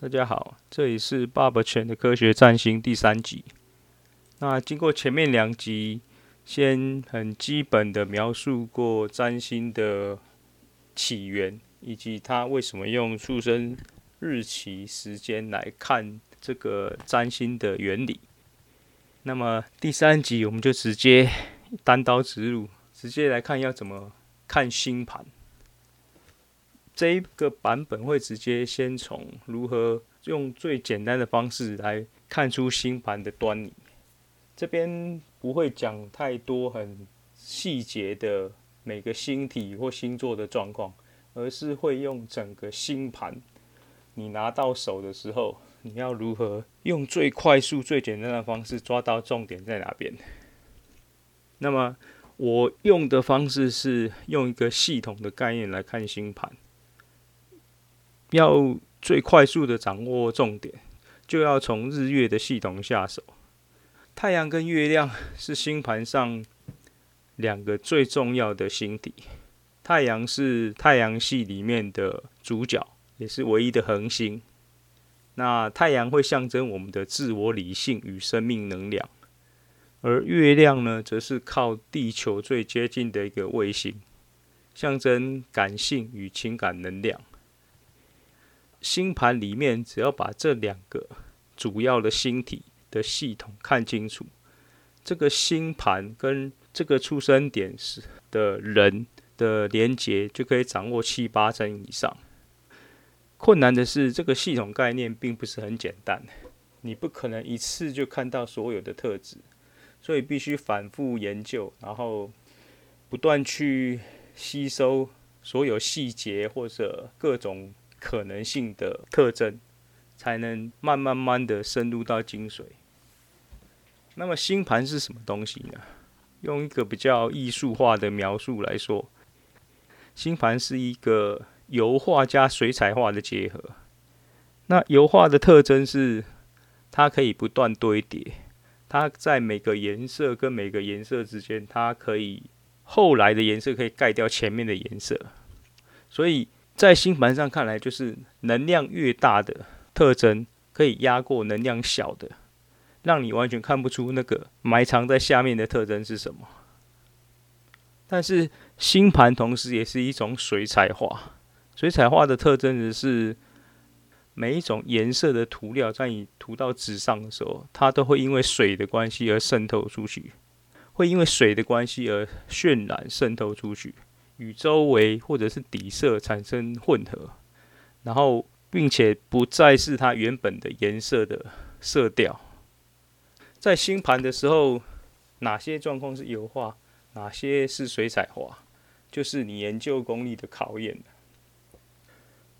大家好，这里是爸爸犬的科学占星第三集。那经过前面两集，先很基本的描述过占星的起源，以及它为什么用出生日期时间来看这个占星的原理。那么第三集我们就直接单刀直入，直接来看要怎么看星盘。这一个版本会直接先从如何用最简单的方式来看出星盘的端倪。这边不会讲太多很细节的每个星体或星座的状况，而是会用整个星盘，你拿到手的时候，你要如何用最快速、最简单的方式抓到重点在哪边。那么我用的方式是用一个系统的概念来看星盘。要最快速的掌握重点，就要从日月的系统下手。太阳跟月亮是星盘上两个最重要的星体。太阳是太阳系里面的主角，也是唯一的恒星。那太阳会象征我们的自我理性与生命能量，而月亮呢，则是靠地球最接近的一个卫星，象征感性与情感能量。星盘里面，只要把这两个主要的星体的系统看清楚，这个星盘跟这个出生点是的人的连接就可以掌握七八成以上。困难的是，这个系统概念并不是很简单，你不可能一次就看到所有的特质，所以必须反复研究，然后不断去吸收所有细节或者各种。可能性的特征，才能慢慢慢的深入到精髓。那么星盘是什么东西呢？用一个比较艺术化的描述来说，星盘是一个油画加水彩画的结合。那油画的特征是，它可以不断堆叠，它在每个颜色跟每个颜色之间，它可以后来的颜色可以盖掉前面的颜色，所以。在星盘上看来，就是能量越大的特征可以压过能量小的，让你完全看不出那个埋藏在下面的特征是什么。但是星盘同时也是一种水彩画，水彩画的特征只是每一种颜色的涂料在你涂到纸上的时候，它都会因为水的关系而渗透出去，会因为水的关系而渲染渗透出去。与周围或者是底色产生混合，然后并且不再是它原本的颜色的色调。在星盘的时候，哪些状况是油画，哪些是水彩画，就是你研究功力的考验。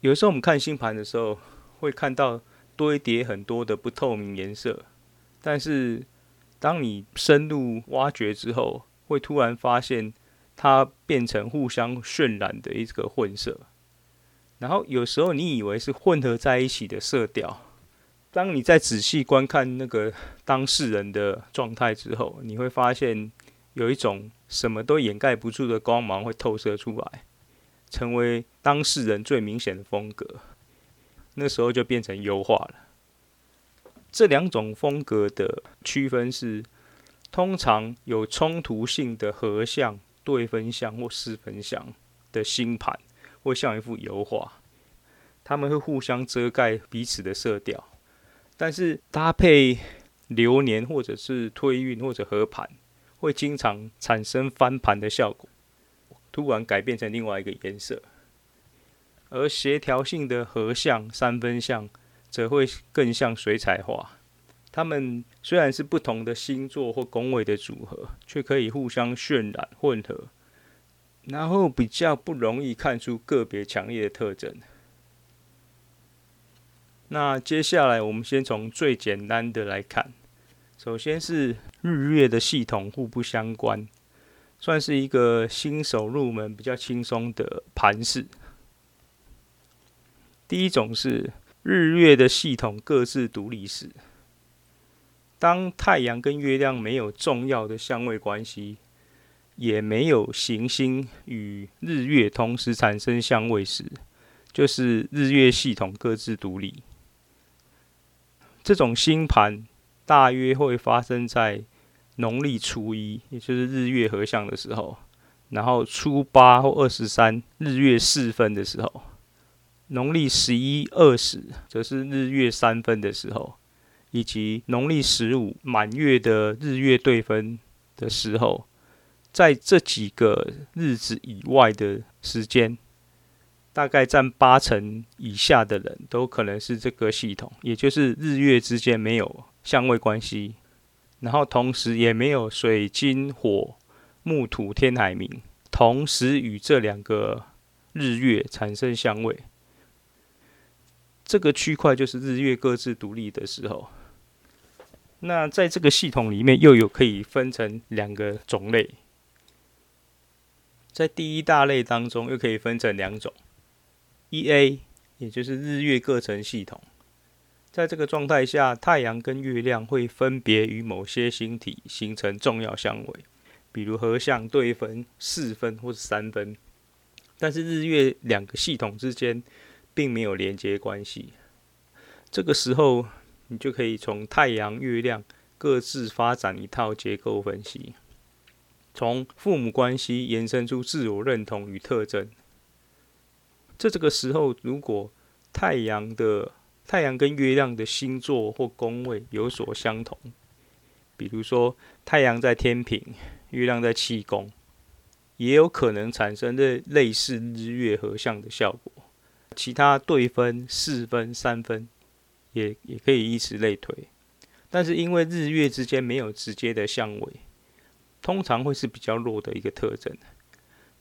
有时候我们看星盘的时候，会看到堆叠很多的不透明颜色，但是当你深入挖掘之后，会突然发现。它变成互相渲染的一个混色，然后有时候你以为是混合在一起的色调，当你再仔细观看那个当事人的状态之后，你会发现有一种什么都掩盖不住的光芒会透射出来，成为当事人最明显的风格。那时候就变成油画了。这两种风格的区分是，通常有冲突性的合相。对分相或四分相的星盘会像一幅油画，他们会互相遮盖彼此的色调，但是搭配流年或者是推运或者合盘，会经常产生翻盘的效果，突然改变成另外一个颜色。而协调性的合相三分相则会更像水彩画。他们虽然是不同的星座或宫位的组合，却可以互相渲染混合，然后比较不容易看出个别强烈的特征。那接下来我们先从最简单的来看，首先是日月的系统互不相关，算是一个新手入门比较轻松的盘式。第一种是日月的系统各自独立式。当太阳跟月亮没有重要的相位关系，也没有行星与日月同时产生相位时，就是日月系统各自独立。这种星盘大约会发生在农历初一，也就是日月合相的时候，然后初八或二十三日月四分的时候，农历十一、二十则是日月三分的时候，以及农历十五满月的日月对分的时候，在这几个日子以外的时间。大概占八成以下的人都可能是这个系统，也就是日月之间没有相位关系，然后同时也没有水金火木土天海冥，同时与这两个日月产生相位，这个区块就是日月各自独立的时候。那在这个系统里面又有可以分成两个种类，在第一大类当中又可以分成两种。一 A，也就是日月各成系统，在这个状态下，太阳跟月亮会分别与某些星体形成重要相位，比如合相、对分、四分或者三分。但是日月两个系统之间并没有连接关系。这个时候，你就可以从太阳、月亮各自发展一套结构分析，从父母关系延伸出自我认同与特征。这这个时候，如果太阳的太阳跟月亮的星座或宫位有所相同，比如说太阳在天平，月亮在七宫，也有可能产生类类似日月合相的效果。其他对分、四分、三分也也可以以此类推。但是因为日月之间没有直接的相位，通常会是比较弱的一个特征。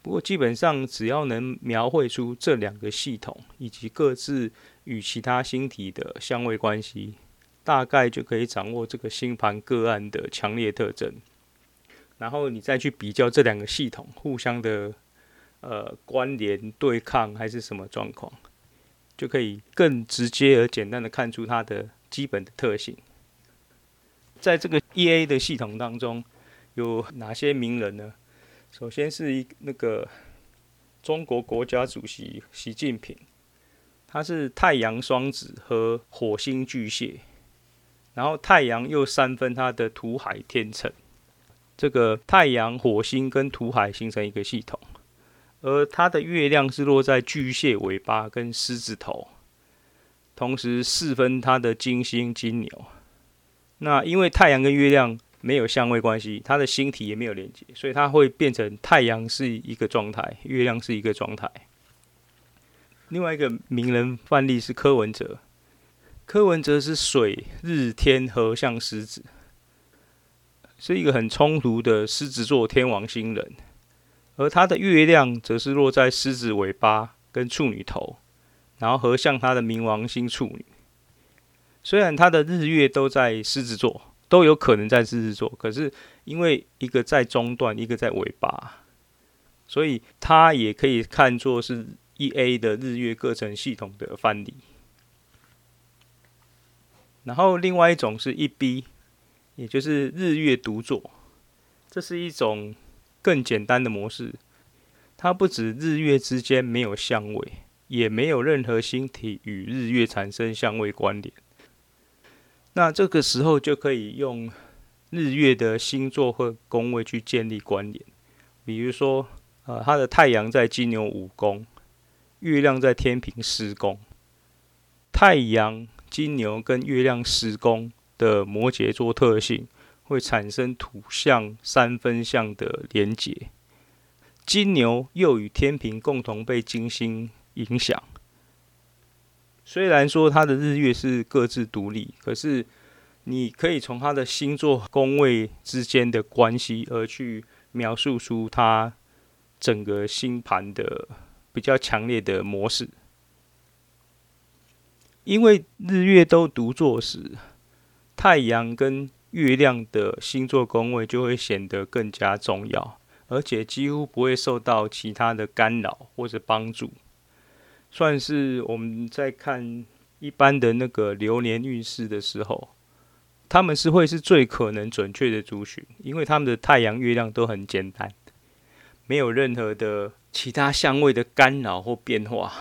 不过，基本上只要能描绘出这两个系统以及各自与其他星体的相位关系，大概就可以掌握这个星盘个案的强烈特征。然后你再去比较这两个系统互相的呃关联、对抗还是什么状况，就可以更直接而简单的看出它的基本的特性。在这个 E A 的系统当中，有哪些名人呢？首先是一那个中国国家主席习近平，他是太阳双子和火星巨蟹，然后太阳又三分他的土海天秤，这个太阳、火星跟土海形成一个系统，而它的月亮是落在巨蟹尾巴跟狮子头，同时四分它的金星金牛。那因为太阳跟月亮。没有相位关系，它的星体也没有连接，所以它会变成太阳是一个状态，月亮是一个状态。另外一个名人范例是柯文哲，柯文哲是水日天合相狮子，是一个很冲突的狮子座天王星人，而他的月亮则是落在狮子尾巴跟处女头，然后合相他的冥王星处女。虽然他的日月都在狮子座。都有可能在狮子座，可是因为一个在中段，一个在尾巴，所以它也可以看作是一 A 的日月各成系统的范例。然后另外一种是一 B，也就是日月独坐，这是一种更简单的模式。它不止日月之间没有相位，也没有任何星体与日月产生相位关联。那这个时候就可以用日月的星座或宫位去建立关联，比如说，呃，它的太阳在金牛五宫，月亮在天平十宫，太阳金牛跟月亮十宫的摩羯座特性会产生土象三分相的连结，金牛又与天平共同被金星影响。虽然说它的日月是各自独立，可是你可以从它的星座宫位之间的关系而去描述出它整个星盘的比较强烈的模式。因为日月都独坐时，太阳跟月亮的星座宫位就会显得更加重要，而且几乎不会受到其他的干扰或者帮助。算是我们在看一般的那个流年运势的时候，他们是会是最可能准确的族群，因为他们的太阳、月亮都很简单，没有任何的其他相位的干扰或变化。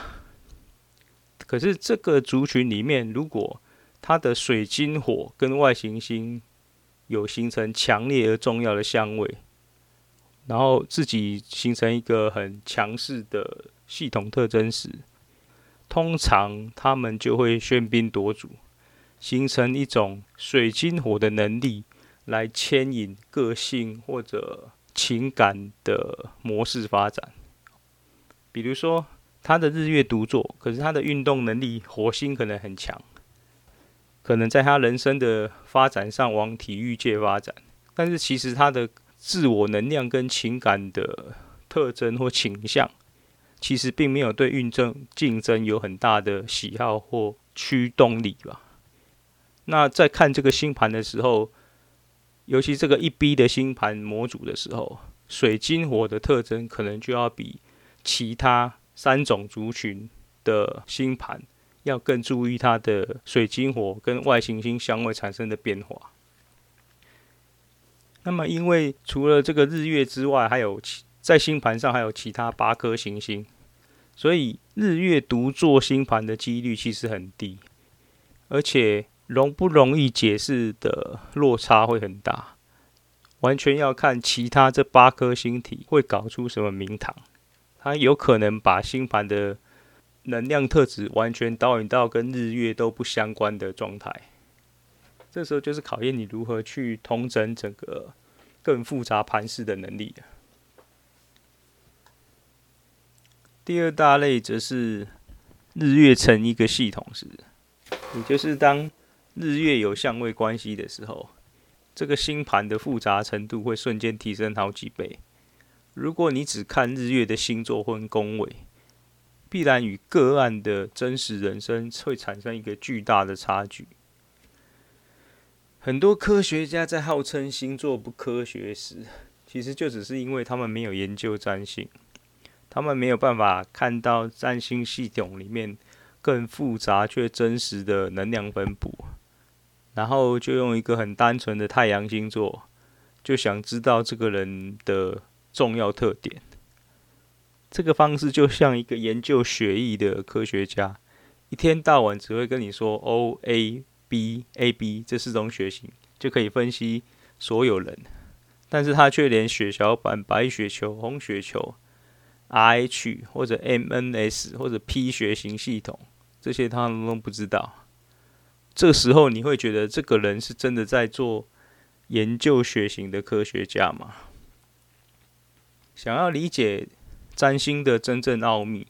可是这个族群里面，如果它的水金火跟外行星有形成强烈而重要的香味，然后自己形成一个很强势的系统特征时，通常他们就会喧宾夺主，形成一种水金火的能力来牵引个性或者情感的模式发展。比如说，他的日月独坐，可是他的运动能力，火星可能很强。可能在他人生的发展上往体育界发展，但是其实他的自我能量跟情感的特征或倾向，其实并没有对运动竞争有很大的喜好或驱动力吧。那在看这个星盘的时候，尤其这个一 B 的星盘模组的时候，水金火的特征可能就要比其他三种族群的星盘。要更注意它的水晶火跟外行星相位产生的变化。那么，因为除了这个日月之外，还有其在星盘上还有其他八颗行星，所以日月独坐星盘的几率其实很低，而且容不容易解释的落差会很大，完全要看其他这八颗星体会搞出什么名堂，它有可能把星盘的。能量特质完全导引到跟日月都不相关的状态，这时候就是考验你如何去统整整个更复杂盘式的能力。第二大类则是日月成一个系统时，也就是当日月有相位关系的时候，这个星盘的复杂程度会瞬间提升好几倍。如果你只看日月的星座或宫位，必然与个案的真实人生会产生一个巨大的差距。很多科学家在号称星座不科学时，其实就只是因为他们没有研究占星，他们没有办法看到占星系统里面更复杂却真实的能量分布，然后就用一个很单纯的太阳星座，就想知道这个人的重要特点。这个方式就像一个研究血液的科学家，一天到晚只会跟你说 O A B A B 这四种血型就可以分析所有人，但是他却连血小板、白血球、红血球、R H 或者 M N S 或者 P 血型系统这些他都不知道。这时候你会觉得这个人是真的在做研究血型的科学家吗？想要理解。占星的真正奥秘，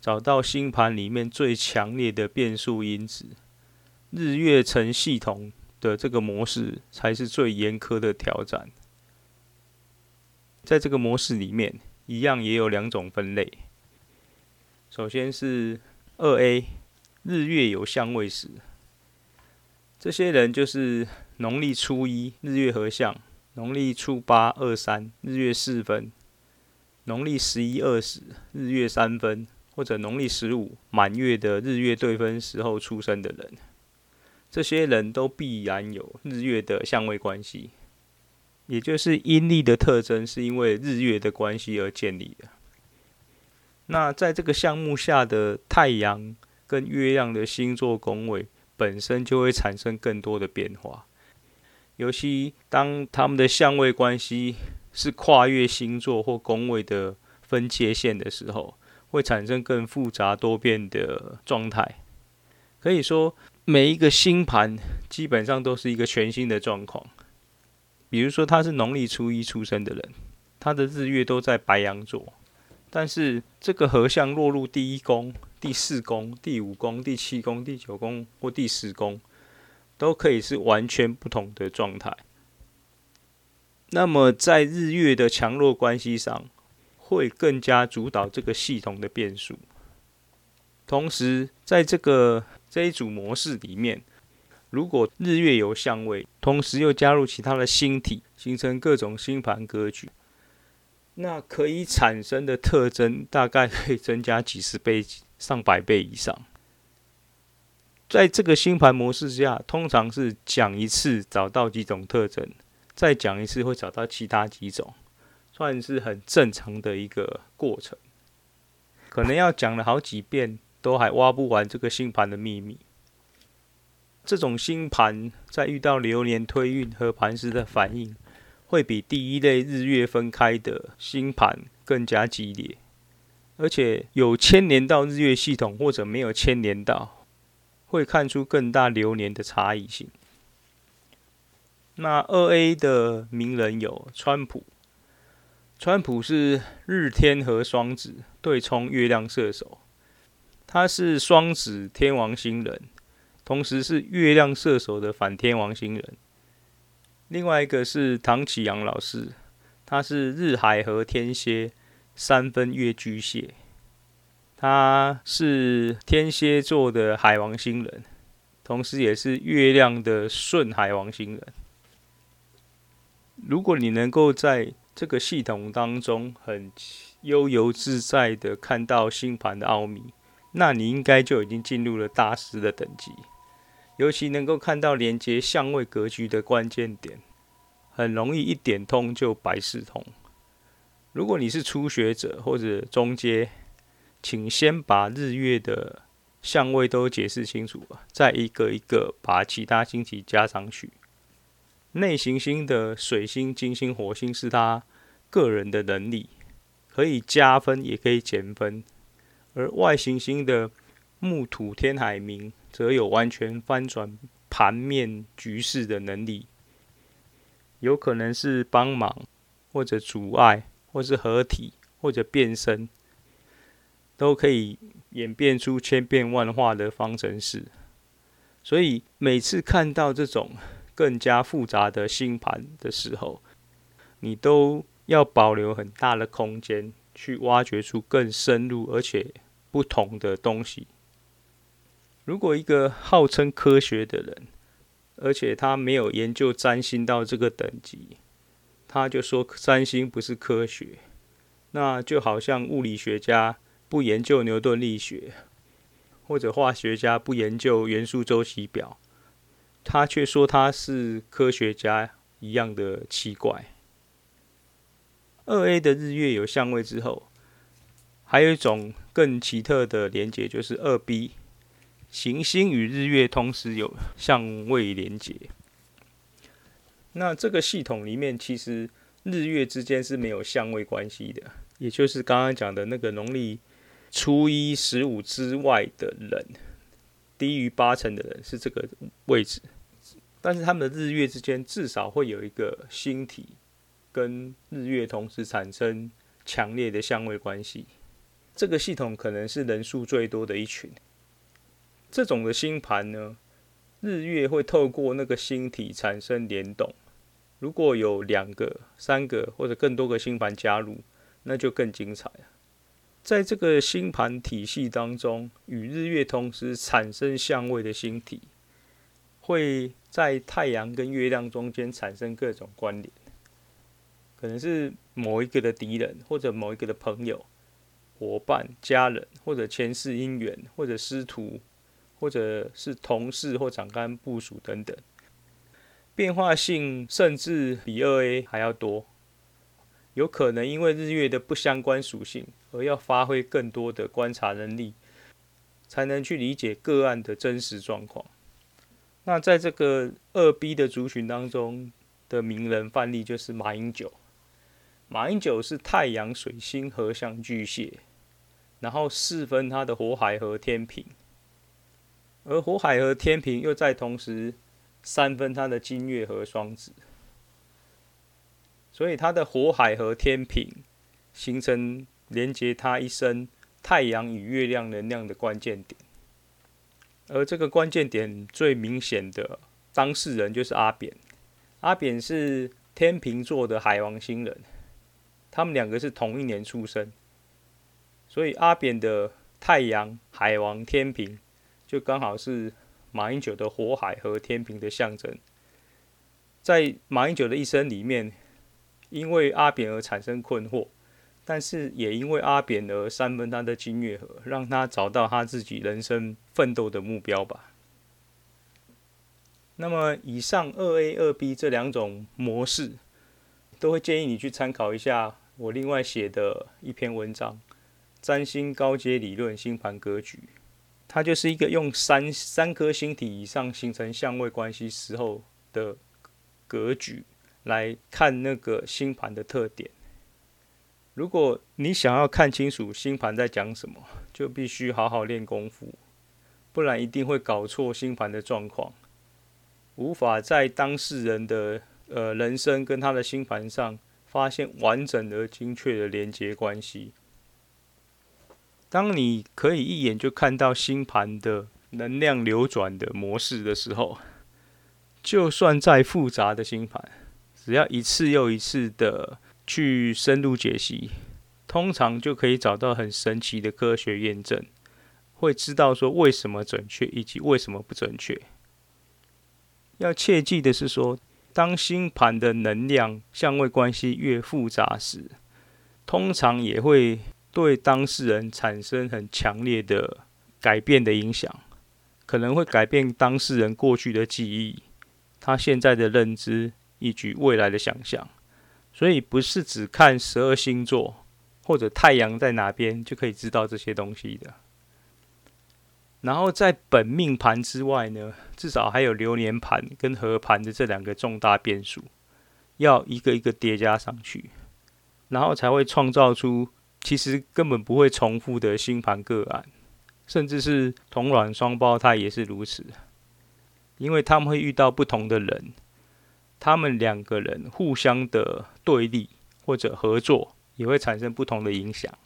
找到星盘里面最强烈的变数因子，日月成系统的这个模式才是最严苛的挑战。在这个模式里面，一样也有两种分类。首先是二 A，日月有相位时，这些人就是农历初一日月合相，农历初八二三日月四分。农历十一二十日月三分，或者农历十五满月的日月对分时候出生的人，这些人都必然有日月的相位关系，也就是阴历的特征是因为日月的关系而建立的。那在这个项目下的太阳跟月亮的星座宫位本身就会产生更多的变化，尤其当他们的相位关系。是跨越星座或宫位的分界线的时候，会产生更复杂多变的状态。可以说，每一个星盘基本上都是一个全新的状况。比如说，他是农历初一出生的人，他的日月都在白羊座，但是这个合相落入第一宫、第四宫、第五宫、第七宫、第九宫或第十宫，都可以是完全不同的状态。那么，在日月的强弱关系上，会更加主导这个系统的变数。同时，在这个这一组模式里面，如果日月有相位，同时又加入其他的星体，形成各种星盘格局，那可以产生的特征大概可以增加几十倍、上百倍以上。在这个星盘模式下，通常是讲一次找到几种特征。再讲一次，会找到其他几种，算是很正常的一个过程。可能要讲了好几遍，都还挖不完这个星盘的秘密。这种星盘在遇到流年推运和盘时的反应，会比第一类日月分开的星盘更加激烈，而且有牵连到日月系统或者没有牵连到，会看出更大流年的差异性。那二 A 的名人有川普，川普是日天和双子对冲月亮射手，他是双子天王星人。同时是月亮射手的反天王星人。另外一个是唐启阳老师，他是日海和天蝎三分月巨蟹，他是天蝎座的海王星人，同时也是月亮的顺海王星人。如果你能够在这个系统当中很悠游自在的看到星盘的奥秘，那你应该就已经进入了大师的等级。尤其能够看到连接相位格局的关键点，很容易一点通就百事通。如果你是初学者或者中阶，请先把日月的相位都解释清楚，再一个一个把其他星体加上去。内行星的水星、金星、火星是他个人的能力，可以加分也可以减分；而外行星的木土天海冥。则有完全翻转盘面局势的能力，有可能是帮忙，或者阻碍，或是合体，或者变身，都可以演变出千变万化的方程式。所以每次看到这种更加复杂的星盘的时候，你都要保留很大的空间，去挖掘出更深入而且不同的东西。如果一个号称科学的人，而且他没有研究占星到这个等级，他就说占星不是科学，那就好像物理学家不研究牛顿力学，或者化学家不研究元素周期表，他却说他是科学家一样的奇怪。二 A 的日月有相位之后，还有一种更奇特的连结，就是二 B。行星与日月同时有相位连接，那这个系统里面其实日月之间是没有相位关系的，也就是刚刚讲的那个农历初一十五之外的人，低于八成的人是这个位置，但是他们的日月之间至少会有一个星体跟日月同时产生强烈的相位关系，这个系统可能是人数最多的一群。这种的星盘呢，日月会透过那个星体产生联动。如果有两个、三个或者更多个星盘加入，那就更精彩了。在这个星盘体系当中，与日月同时产生相位的星体，会在太阳跟月亮中间产生各种关联，可能是某一个的敌人，或者某一个的朋友、伙伴、家人，或者前世姻缘，或者师徒。或者是同事或长官部属等等，变化性甚至比二 A 还要多。有可能因为日月的不相关属性，而要发挥更多的观察能力，才能去理解个案的真实状况。那在这个二 B 的族群当中的名人范例就是马英九。马英九是太阳水星合相巨蟹，然后四分他的火海和天平。而火海和天平又在同时三分他的金月和双子，所以他的火海和天平形成连接他一生太阳与月亮能量的关键点。而这个关键点最明显的当事人就是阿扁。阿扁是天秤座的海王星人，他们两个是同一年出生，所以阿扁的太阳海王天平。就刚好是马英九的火海和天平的象征，在马英九的一生里面，因为阿扁而产生困惑，但是也因为阿扁而三分他的金月合，让他找到他自己人生奋斗的目标吧。那么，以上二 A 二 B 这两种模式，都会建议你去参考一下我另外写的一篇文章《占星高阶理论星盘格局》。它就是一个用三三颗星体以上形成相位关系时候的格局来看那个星盘的特点。如果你想要看清楚星盘在讲什么，就必须好好练功夫，不然一定会搞错星盘的状况，无法在当事人的呃人生跟他的星盘上发现完整而精确的连接关系。当你可以一眼就看到星盘的能量流转的模式的时候，就算再复杂的星盘，只要一次又一次的。去深入解析，通常就可以找到很神奇的科学验证，会知道说为什么准确以及为什么不准确。要切记的是说，当星盘的能量相位关系越复杂时，通常也会对当事人产生很强烈的改变的影响，可能会改变当事人过去的记忆，他现在的认知以及未来的想象。所以不是只看十二星座或者太阳在哪边就可以知道这些东西的。然后在本命盘之外呢，至少还有流年盘跟合盘的这两个重大变数，要一个一个叠加上去，然后才会创造出其实根本不会重复的星盘个案，甚至是同卵双胞胎也是如此，因为他们会遇到不同的人。他们两个人互相的对立或者合作，也会产生不同的影响。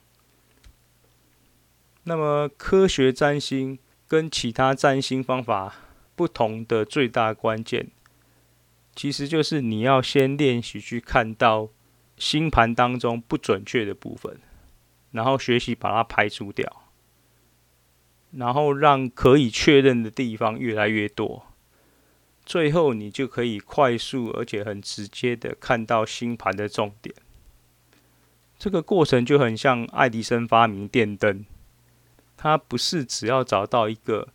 那么，科学占星跟其他占星方法不同的最大关键，其实就是你要先练习去看到星盘当中不准确的部分，然后学习把它排除掉，然后让可以确认的地方越来越多。最后，你就可以快速而且很直接的看到星盘的重点。这个过程就很像爱迪生发明电灯，他不是只要找到一个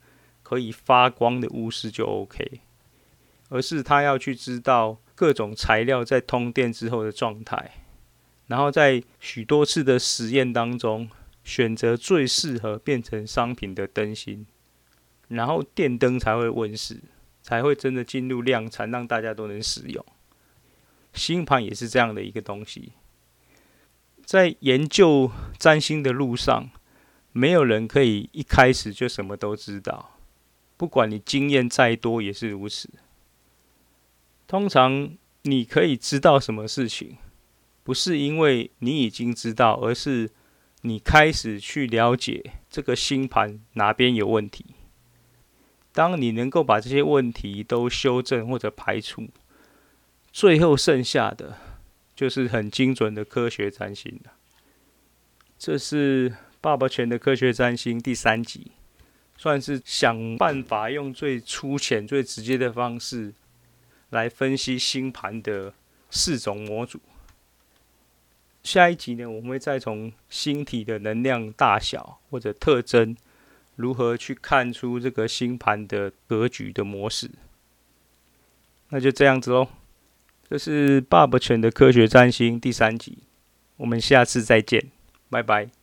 可以发光的鎢丝就 OK，而是他要去知道各种材料在通电之后的状态，然后在许多次的实验当中选择最适合变成商品的灯芯，然后电灯才会问世。才会真的进入量产，让大家都能使用。星盘也是这样的一个东西。在研究占星的路上，没有人可以一开始就什么都知道，不管你经验再多也是如此。通常你可以知道什么事情，不是因为你已经知道，而是你开始去了解这个星盘哪边有问题。当你能够把这些问题都修正或者排除，最后剩下的就是很精准的科学占星了。这是爸爸全的科学占星第三集，算是想办法用最粗浅、最直接的方式来分析星盘的四种模组。下一集呢，我们会再从星体的能量大小或者特征。如何去看出这个星盘的格局的模式？那就这样子喽。这是爸爸犬的科学占星第三集，我们下次再见，拜拜。